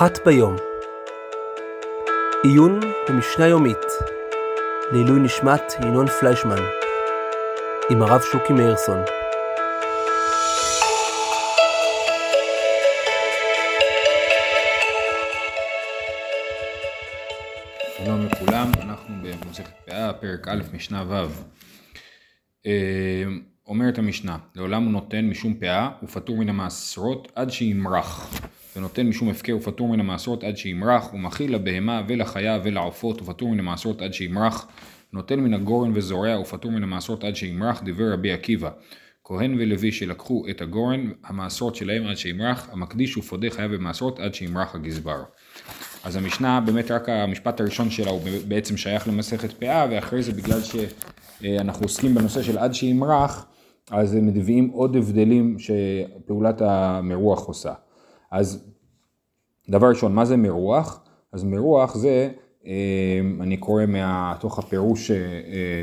אחת ביום. עיון במשנה יומית לעילוי נשמת ינון פליישמן עם הרב שוקי מאירסון. שלום לכולם, אנחנו במסכת פאה, פרק א', משנה ו'. אה, אומרת המשנה, לעולם הוא נותן משום פאה ופטור מן המעשרות עד שימרח. ונותן משום הפקר ופטור מן המעשרות עד שימרח, ומכיל לבהמה ולחיה ולעופות ופטור מן המעשרות עד שימרח. נותן מן הגורן וזורע ופטור מן המעשרות עד שימרח, דיבר רבי עקיבא. כהן ולוי שלקחו את הגורן, המעשרות שלהם עד שימרח, המקדיש ופודה חייב במעשרות עד שימרח הגזבר. אז המשנה, באמת רק המשפט הראשון שלה הוא בעצם שייך למסכת פאה, ואחרי זה בגלל שאנחנו עוסקים בנושא של עד שימרח, אז הם מביאים עוד הבדלים שפעולת המרוח עושה. אז דבר ראשון, מה זה מרוח? אז מרוח זה, אני קורא מתוך הפירוש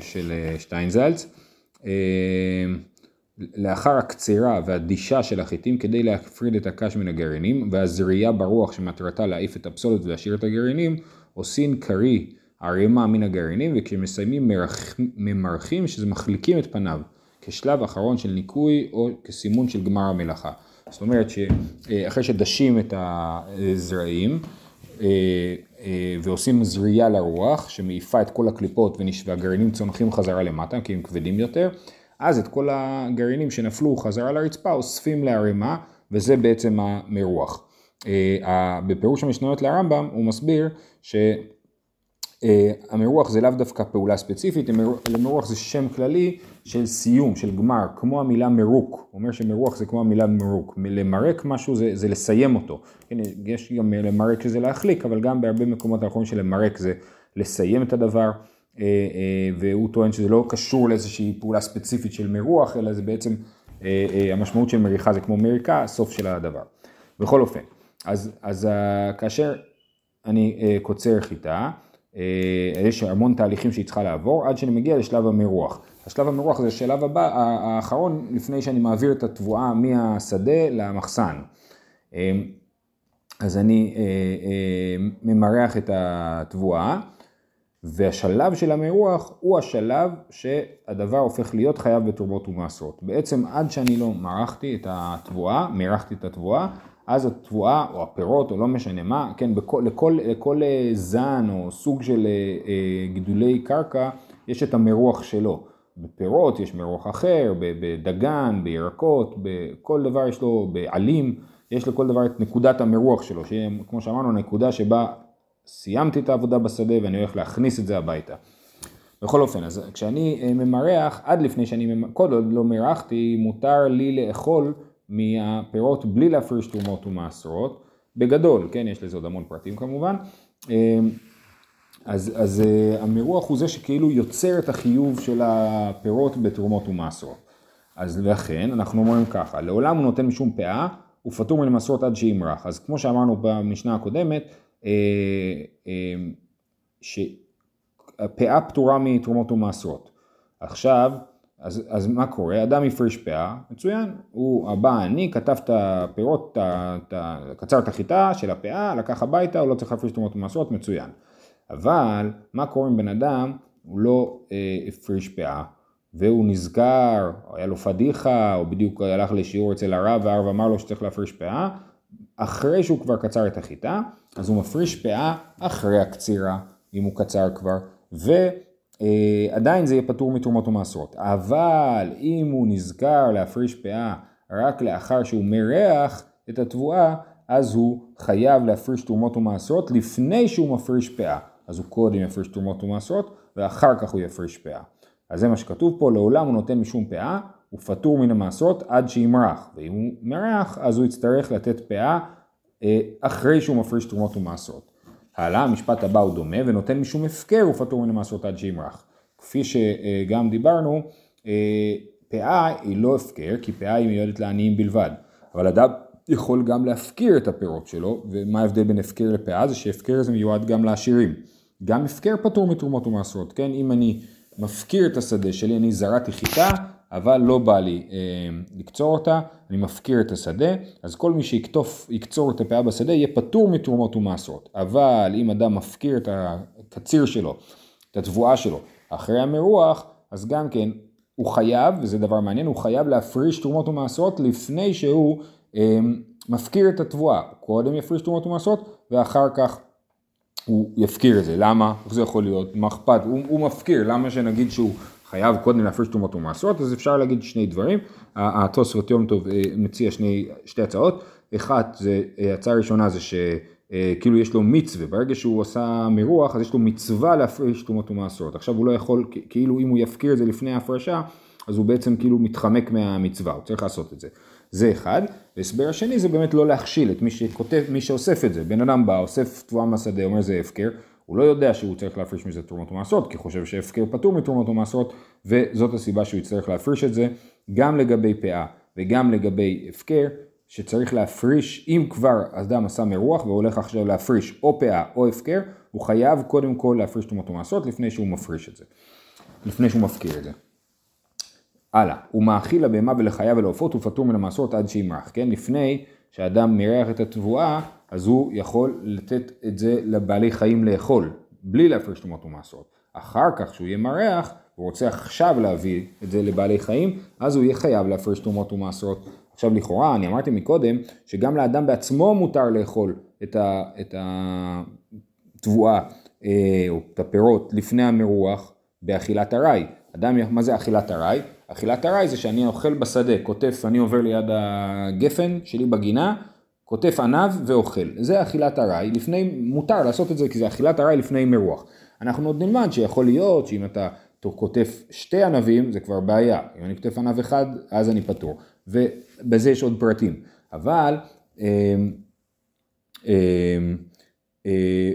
של שטיינזלץ, לאחר הקצירה והדישה של החיטים כדי להפריד את הקש מן הגרעינים והזריעה ברוח שמטרתה להעיף את הפסולת ולהשאיר את הגרעינים, עושים קרי ערימה מן הגרעינים וכשמסיימים מרח, ממרחים שזה מחליקים את פניו כשלב אחרון של ניקוי או כסימון של גמר המלאכה. זאת אומרת שאחרי שדשים את הזרעים ועושים זריעה לרוח שמעיפה את כל הקליפות והגרעינים צונחים חזרה למטה כי הם כבדים יותר אז את כל הגרעינים שנפלו חזרה לרצפה אוספים לערימה וזה בעצם המרוח. בפירוש המשניות לרמב"ם הוא מסביר שהמרוח זה לאו דווקא פעולה ספציפית, למרוח זה שם כללי של סיום, של גמר, כמו המילה מרוק, הוא אומר שמרוח זה כמו המילה מרוק, למרק משהו זה, זה לסיים אותו, כן, יש גם למרק שזה להחליק, אבל גם בהרבה מקומות האחרונים של למרק זה לסיים את הדבר. והוא טוען שזה לא קשור לאיזושהי פעולה ספציפית של מרוח, אלא זה בעצם, המשמעות של מריחה זה כמו מריקה, הסוף של הדבר. בכל אופן, אז, אז כאשר אני קוצר חיטה, יש המון תהליכים שהיא צריכה לעבור עד שאני מגיע לשלב המרוח. השלב המרוח זה השלב הבא, האחרון, לפני שאני מעביר את התבואה מהשדה למחסן. אז אני ממרח את התבואה. והשלב של המרוח הוא השלב שהדבר הופך להיות חייב בתרומות ומעשרות. בעצם עד שאני לא מרחתי את התבואה, מרחתי את התבואה, אז התבואה או הפירות או לא משנה מה, כן, בכל, לכל, לכל זן או סוג של גידולי קרקע יש את המרוח שלו. בפירות יש מרוח אחר, בדגן, בירקות, בכל דבר יש לו, בעלים, יש לכל דבר את נקודת המרוח שלו, שכמו שאמרנו, נקודה שבה סיימתי את העבודה בשדה ואני הולך להכניס את זה הביתה. בכל אופן, אז כשאני ממרח, עד לפני שאני, כל עוד לא מרחתי, מותר לי לאכול מהפירות בלי להפריש תרומות ומעשרות, בגדול, כן, יש לזה עוד המון פרטים כמובן. אז, אז המרוח הוא זה שכאילו יוצר את החיוב של הפירות בתרומות ומעשרות. אז לכן, אנחנו אומרים ככה, לעולם הוא נותן משום פאה, הוא פטור מן המעשרות עד שימרח. אז כמו שאמרנו במשנה הקודמת, שפאה פטורה מתרומות ומעשרות. עכשיו, אז, אז מה קורה? אדם הפריש פאה, מצוין, הוא הבא אני, כתב את הפירות, קצר את החיטה של הפאה, לקח הביתה, הוא לא צריך להפריש תרומות ומעשרות, מצוין. אבל מה קורה עם בן אדם, הוא לא אה, הפריש פאה, והוא נזכר, היה לו פדיחה, או בדיוק הלך לשיעור אצל הרב, והרב אמר לו שצריך להפריש פאה, אחרי שהוא כבר קצר את החיטה, אז הוא מפריש פאה אחרי הקצירה, אם הוא קצר כבר, ועדיין זה יהיה פטור מתרומות ומעשרות. אבל אם הוא נזכר להפריש פאה רק לאחר שהוא מרח את התבואה, אז הוא חייב להפריש תרומות ומעשרות לפני שהוא מפריש פאה. אז הוא קודם יפריש תרומות ומעשרות, ואחר כך הוא יפריש פאה. אז זה מה שכתוב פה, לעולם הוא נותן משום פאה, הוא פטור מן המעשרות עד שימרח, ואם הוא מרח אז הוא יצטרך לתת פאה אחרי שהוא מפריש תרומות ומעשרות. הלאה, המשפט הבא הוא דומה, ונותן משום הפקר הוא פטור מן המעשרות עד שימרח. כפי שגם דיברנו, פאה היא לא הפקר, כי פאה היא מיועדת לעניים בלבד, אבל אדם יכול גם להפקיר את הפירות שלו, ומה ההבדל בין הפקר לפאה? זה שהפקר זה מיועד גם לעשירים. גם הפקר פטור מתרומות ומעשרות, כן? אם אני מפקיר את השדה שלי, אני זרעתי חיטה, אבל לא בא לי אה, לקצור אותה, אני מפקיר את השדה, אז כל מי שיקטוף, יקצור את הפאה בשדה יהיה פטור מתרומות ומעשרות. אבל אם אדם מפקיר את הקציר שלו, את התבואה שלו, אחרי המרוח, אז גם כן הוא חייב, וזה דבר מעניין, הוא חייב להפריש תרומות ומעשרות לפני שהוא מפקיר את התבואה. קודם יפריש תרומות ומעשרות, ואחר כך הוא יפקיר את זה. למה? איך זה יכול להיות? מה אכפת? הוא, הוא מפקיר, למה שנגיד שהוא חייב קודם להפריש תרומות ומעשרות? אז אפשר להגיד שני דברים. התוספות יום טוב אה, מציע שני, שתי הצעות. אחת, זה, אה, הצעה ראשונה זה שכאילו אה, יש לו מצווה, ברגע שהוא עשה מרוח אז יש לו מצווה להפריש תרומות ומעשרות. עכשיו הוא לא יכול, כאילו אם הוא יפקיר את זה לפני ההפרשה, אז הוא בעצם כאילו מתחמק מהמצווה, הוא צריך לעשות את זה. זה אחד. והסבר השני זה באמת לא להכשיל את מי שכותב, מי שאוסף את זה. בן אדם בא, אוסף תבואה מהשדה, אומר זה הפקר, הוא לא יודע שהוא צריך להפריש מזה תרומות ומעשרות, כי הוא חושב שהפקר פטור מתרומות ומעשרות, וזאת הסיבה שהוא יצטרך להפריש את זה, גם לגבי פאה וגם לגבי הפקר, שצריך להפריש, אם כבר אדם עשה מרוח והולך עכשיו להפריש או פאה או הפקר, הוא חייב קודם כל להפריש תרומות ומעשרות לפני שהוא מפריש את זה, לפני שהוא מפקיר את זה. הלאה, הוא מאכיל לבהמה ולחיה ולעופות, הוא פטור מן המעשרות עד שימרח, כן? לפני שאדם מריח את התבואה, אז הוא יכול לתת את זה לבעלי חיים לאכול, בלי להפריש תרומות ומעשרות. אחר כך, כשהוא יהיה מריח, הוא רוצה עכשיו להביא את זה לבעלי חיים, אז הוא יהיה חייב להפריש תרומות ומעשרות. עכשיו לכאורה, אני אמרתי מקודם, שגם לאדם בעצמו מותר לאכול את, ה, את התבואה אה, או את הפירות לפני המרוח באכילת ארעי. אדם, מה זה אכילת ארעי? אכילת ארעי זה שאני אוכל בשדה, קוטף, אני עובר ליד הגפן שלי בגינה, קוטף ענב ואוכל. זה אכילת ארעי, לפני, מותר לעשות את זה כי זה אכילת ארעי לפני מרוח. אנחנו עוד נלמד שיכול להיות שאם אתה קוטף שתי ענבים זה כבר בעיה, אם אני קוטף ענב אחד אז אני פטור, ובזה יש עוד פרטים. אבל אה, אה,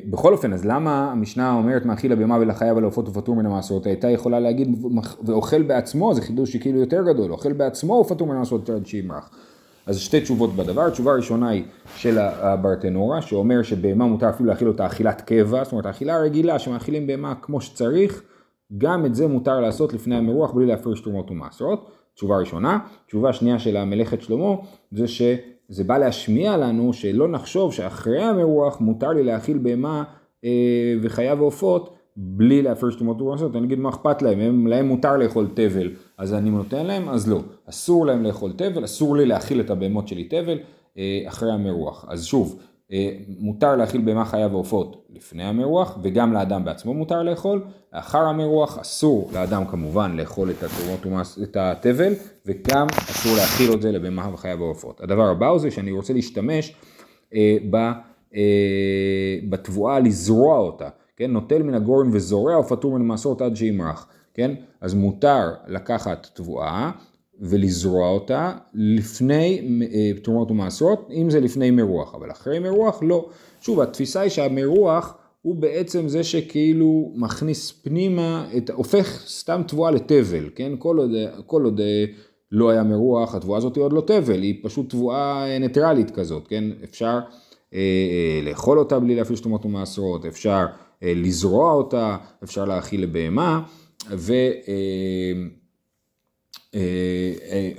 בכל אופן, אז למה המשנה אומרת מאכיל הבהמה ולחיה ולעופות ופטור מן המעשרות? הייתה יכולה להגיד ואוכל בעצמו, זה חידוש שכאילו יותר גדול, אוכל בעצמו ופטור מן המעשרות עד שימרח. אז שתי תשובות בדבר, התשובה הראשונה היא של הברטנורה, שאומר שבהמה מותר אפילו להאכיל אותה אכילת קבע, זאת אומרת האכילה הרגילה שמאכילים בהמה כמו שצריך, גם את זה מותר לעשות לפני המרוח בלי להפריש תרומות ומעשרות. תשובה ראשונה. תשובה שנייה של המלאכת שלמה זה ש... זה בא להשמיע לנו שלא נחשוב שאחרי המרוח מותר לי להאכיל בהמה אה, וחיה ועופות בלי להפריש תרומות ומעשרות, אני אגיד מה אכפת להם, הם, להם מותר לאכול תבל, אז אני נותן להם, אז לא. אסור להם לאכול תבל, אסור לי להאכיל את הבהמות שלי תבל אה, אחרי המרוח. אז שוב, מותר להאכיל בהמה חיה ועופות לפני המרוח, וגם לאדם בעצמו מותר לאכול. לאחר המרוח אסור לאדם כמובן לאכול את, התרומות את התבל, וגם אסור להאכיל את זה לבהמה וחיה ועופות. הדבר הבא הוא זה שאני רוצה להשתמש אה, ב, אה, בתבואה, לזרוע אותה, כן? נוטל מן הגורן וזורע ופטור מן המעשרות עד שימרח, כן? אז מותר לקחת תבואה, ולזרוע אותה לפני אה, תרומות ומעשרות, אם זה לפני מרוח, אבל אחרי מרוח לא. שוב, התפיסה היא שהמרוח הוא בעצם זה שכאילו מכניס פנימה, את, הופך סתם תבואה לתבל, כן? כל עוד, כל עוד אה, לא היה מרוח, התבואה הזאת היא עוד לא תבל, היא פשוט תבואה אה, ניטרלית כזאת, כן? אפשר אה, אה, לאכול אותה בלי להפעיל תרומות ומעשרות, אפשר אה, לזרוע אותה, אפשר להאכיל לבהמה, ו... אה,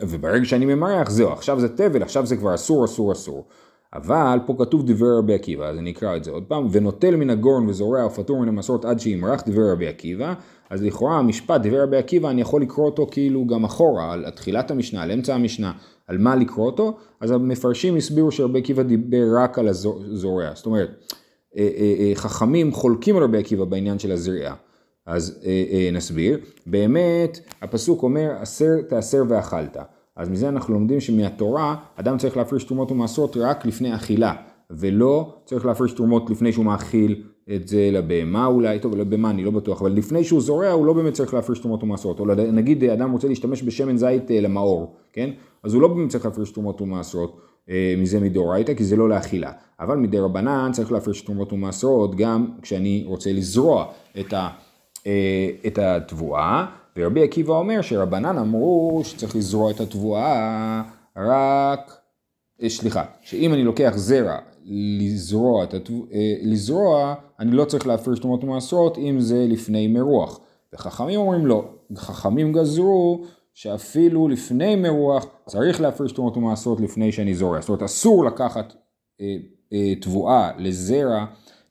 וברגע שאני ממרח זהו עכשיו זה תבל עכשיו זה כבר אסור אסור אסור. אבל פה כתוב דברי רבי עקיבא אז אני אקרא את זה עוד פעם ונוטל מן הגורן וזורע ופטור מן המסורת עד שימרח דברי רבי עקיבא. אז לכאורה המשפט דברי רבי עקיבא אני יכול לקרוא אותו כאילו גם אחורה על תחילת המשנה על אמצע המשנה על מה לקרוא אותו. אז המפרשים הסבירו שרבי עקיבא דיבר רק על הזורע זאת אומרת אה, חכמים חולקים על רבי עקיבא בעניין של הזריעה אז אה, אה, נסביר. באמת, הפסוק אומר, אסר תאסר ואכלת. אז מזה אנחנו לומדים שמהתורה, אדם צריך להפריש תרומות ומעשרות רק לפני אכילה, ולא צריך להפריש תרומות לפני שהוא מאכיל את זה לבהמה אולי, טוב, לבהמה אני לא בטוח, אבל לפני שהוא זורע הוא לא באמת צריך להפריש תרומות ומעשרות, או נגיד אדם רוצה להשתמש בשמן זית אה, למאור, כן? אז הוא לא באמת צריך להפריש תרומות ומעשרות אה, מזה מדאורייתא, כי זה לא לאכילה, אבל מדי רבנן צריך להפריש תרומות ומעשרות גם כשאני רוצה לזרוע את ה... אה, את התבואה, ורבי עקיבא אומר שרבנן אמרו שצריך לזרוע את התבואה רק, אה, סליחה, שאם אני לוקח זרע לזרוע, את התבואה, אה, לזרוע, אני לא צריך להפריש תרומות ומעשרות אם זה לפני מרוח. וחכמים אומרים לא, חכמים גזרו שאפילו לפני מרוח צריך להפריש תרומות ומעשרות לפני שאני זורע. זאת אומרת אסור לקחת אה, אה, תבואה לזרע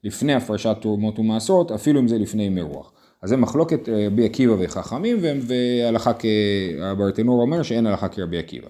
לפני הפרשת תרומות ומעשרות, אפילו אם זה לפני מרוח. אז זה מחלוקת אה, רבי עקיבא וחכמים, והלכה כברטנור אומר שאין הלכה כרבי עקיבא.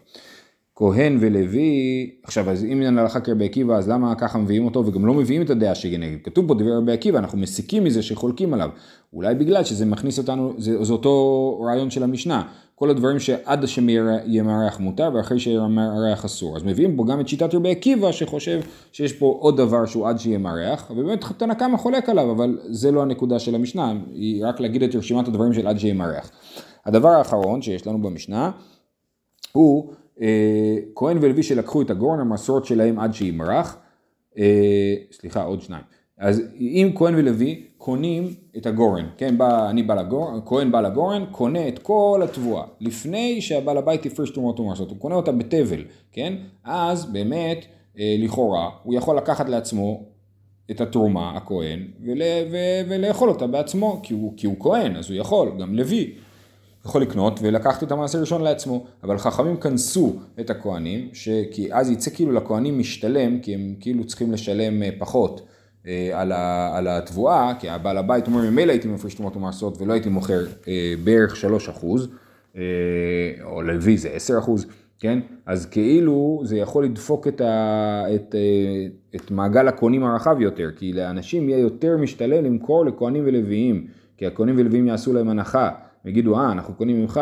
כהן ולוי, עכשיו אז אם אין הלכה כרבי עקיבא אז למה ככה מביאים אותו? וגם לא מביאים את הדעה שכנגד, כתוב פה דברי רבי עקיבא, אנחנו מסיקים מזה שחולקים עליו, אולי בגלל שזה מכניס אותנו, זה, זה אותו רעיון של המשנה, כל הדברים שעד שמארח מותר ואחרי שימרח אסור, אז מביאים פה גם את שיטת רבי עקיבא שחושב שיש פה עוד דבר שהוא עד שימרח, ובאמת תנא קמא חולק עליו, אבל זה לא הנקודה של המשנה, היא רק להגיד את רשימת הדברים של עד שימרח. הדבר האחרון שיש לנו במשנה הוא אה, כהן ולוי שלקחו את הגורן, המסורת שלהם עד שימרח, אה, סליחה עוד שניים, אז אם כהן ולוי קונים את הגורן, כן, בא, אני בא לגורן, כהן בא לגורן, קונה את כל התבואה, לפני שהבעל הבית הפריש תרומות ומרסות, הוא קונה אותה בתבל, כן, אז באמת, אה, לכאורה, הוא יכול לקחת לעצמו את התרומה, הכהן, ול, ו, ולאכול אותה בעצמו, כי הוא, כי הוא כהן, אז הוא יכול, גם לוי. יכול לקנות ולקחת את המעשר ראשון לעצמו, אבל חכמים כנסו את הכהנים, כי אז יצא כאילו לכהנים משתלם, כי הם כאילו צריכים לשלם אה, פחות על, ה, על התבואה, כי הבעל הבית אומר ממילא הייתי מפריש תרומות ומעשרות ולא הייתי מוכר אה, בערך 3 אחוז, אה, או לוי זה 10 אחוז, כן? אז כאילו זה יכול לדפוק את, ה, את, אה, את מעגל הכהנים הרחב יותר, כי לאנשים יהיה יותר משתלם למכור לכהנים ולוויים, כי הכהנים ולוויים יעשו להם הנחה. ויגידו, אה, אנחנו קונים ממך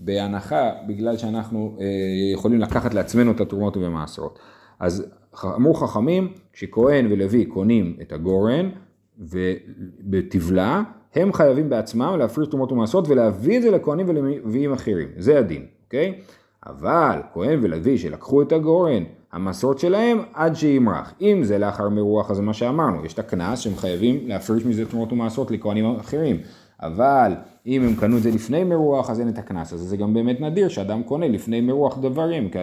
בהנחה בגלל שאנחנו אה, יכולים לקחת לעצמנו את התרומות ובמעשרות. אז אמרו חכמים, כשכהן ולוי קונים את הגורן ובטבלה, הם חייבים בעצמם להפריש תרומות ומעשרות ולהביא את זה לכהנים ולוויים אחרים, זה הדין, אוקיי? אבל כהן ולוי שלקחו את הגורן, המסורת שלהם עד שימרח. אם זה לאחר מרוח, אז זה מה שאמרנו, יש את הקנס שהם חייבים להפריש מזה תרומות ומעשרות לכהנים אחרים. אבל אם הם קנו את זה לפני מרוח, אז אין את הקנס הזה. זה גם באמת נדיר שאדם קונה לפני מרוח דברים, כי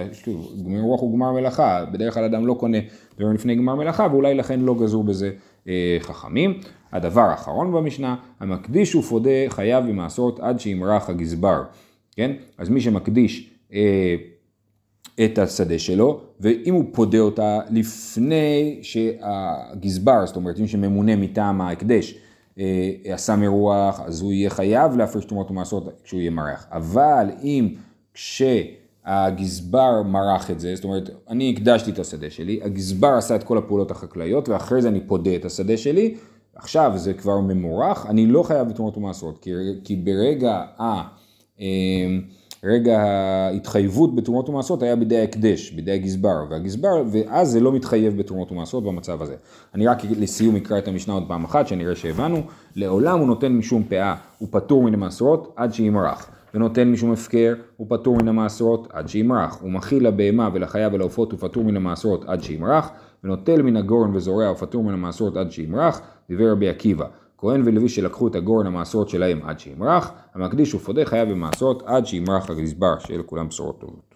מרוח הוא גמר מלאכה, בדרך כלל אדם לא קונה דברים לפני גמר מלאכה, ואולי לכן לא גזרו בזה אה, חכמים. הדבר האחרון במשנה, המקדיש ופודה חייב במעשרות עד שימרח הגזבר, כן? אז מי שמקדיש אה, את השדה שלו, ואם הוא פודה אותה לפני שהגזבר, זאת אומרת מי שממונה מטעם ההקדש, עשה מרוח, אז הוא יהיה חייב להפריש תרומות ומעשרות כשהוא יהיה מרח. אבל אם כשהגזבר מרח את זה, זאת אומרת, אני הקדשתי את השדה שלי, הגזבר עשה את כל הפעולות החקלאיות, ואחרי זה אני פודה את השדה שלי, עכשיו זה כבר ממורח, אני לא חייב בתרומות ומעשרות, כי, כי ברגע ה... אה, רגע ההתחייבות בתרומות ומעשרות היה בידי ההקדש, בידי הגזבר, והגזבר, ואז זה לא מתחייב בתרומות ומעשרות במצב הזה. אני רק לסיום אקרא את המשנה עוד פעם אחת, שנראה שהבנו, לעולם הוא נותן משום פאה, הוא פטור מן המעשרות עד שימרח. ונותן משום הפקר, הוא פטור מן המעשרות עד שימרח. הוא מכיל לבהמה ולחיה ולעופות, הוא פטור מן המעשרות עד שימרח. ונוטל מן הגורן וזורע, הוא פטור מן המעשרות עד שימרח. דיבר רבי עקיבא. כהן ולוי שלקחו את הגורן המעשרות שלהם עד שימרח, המקדיש ופודה חייב במעשרות עד שימרח הגזבר, שיהיה לכולם בשורות טובות.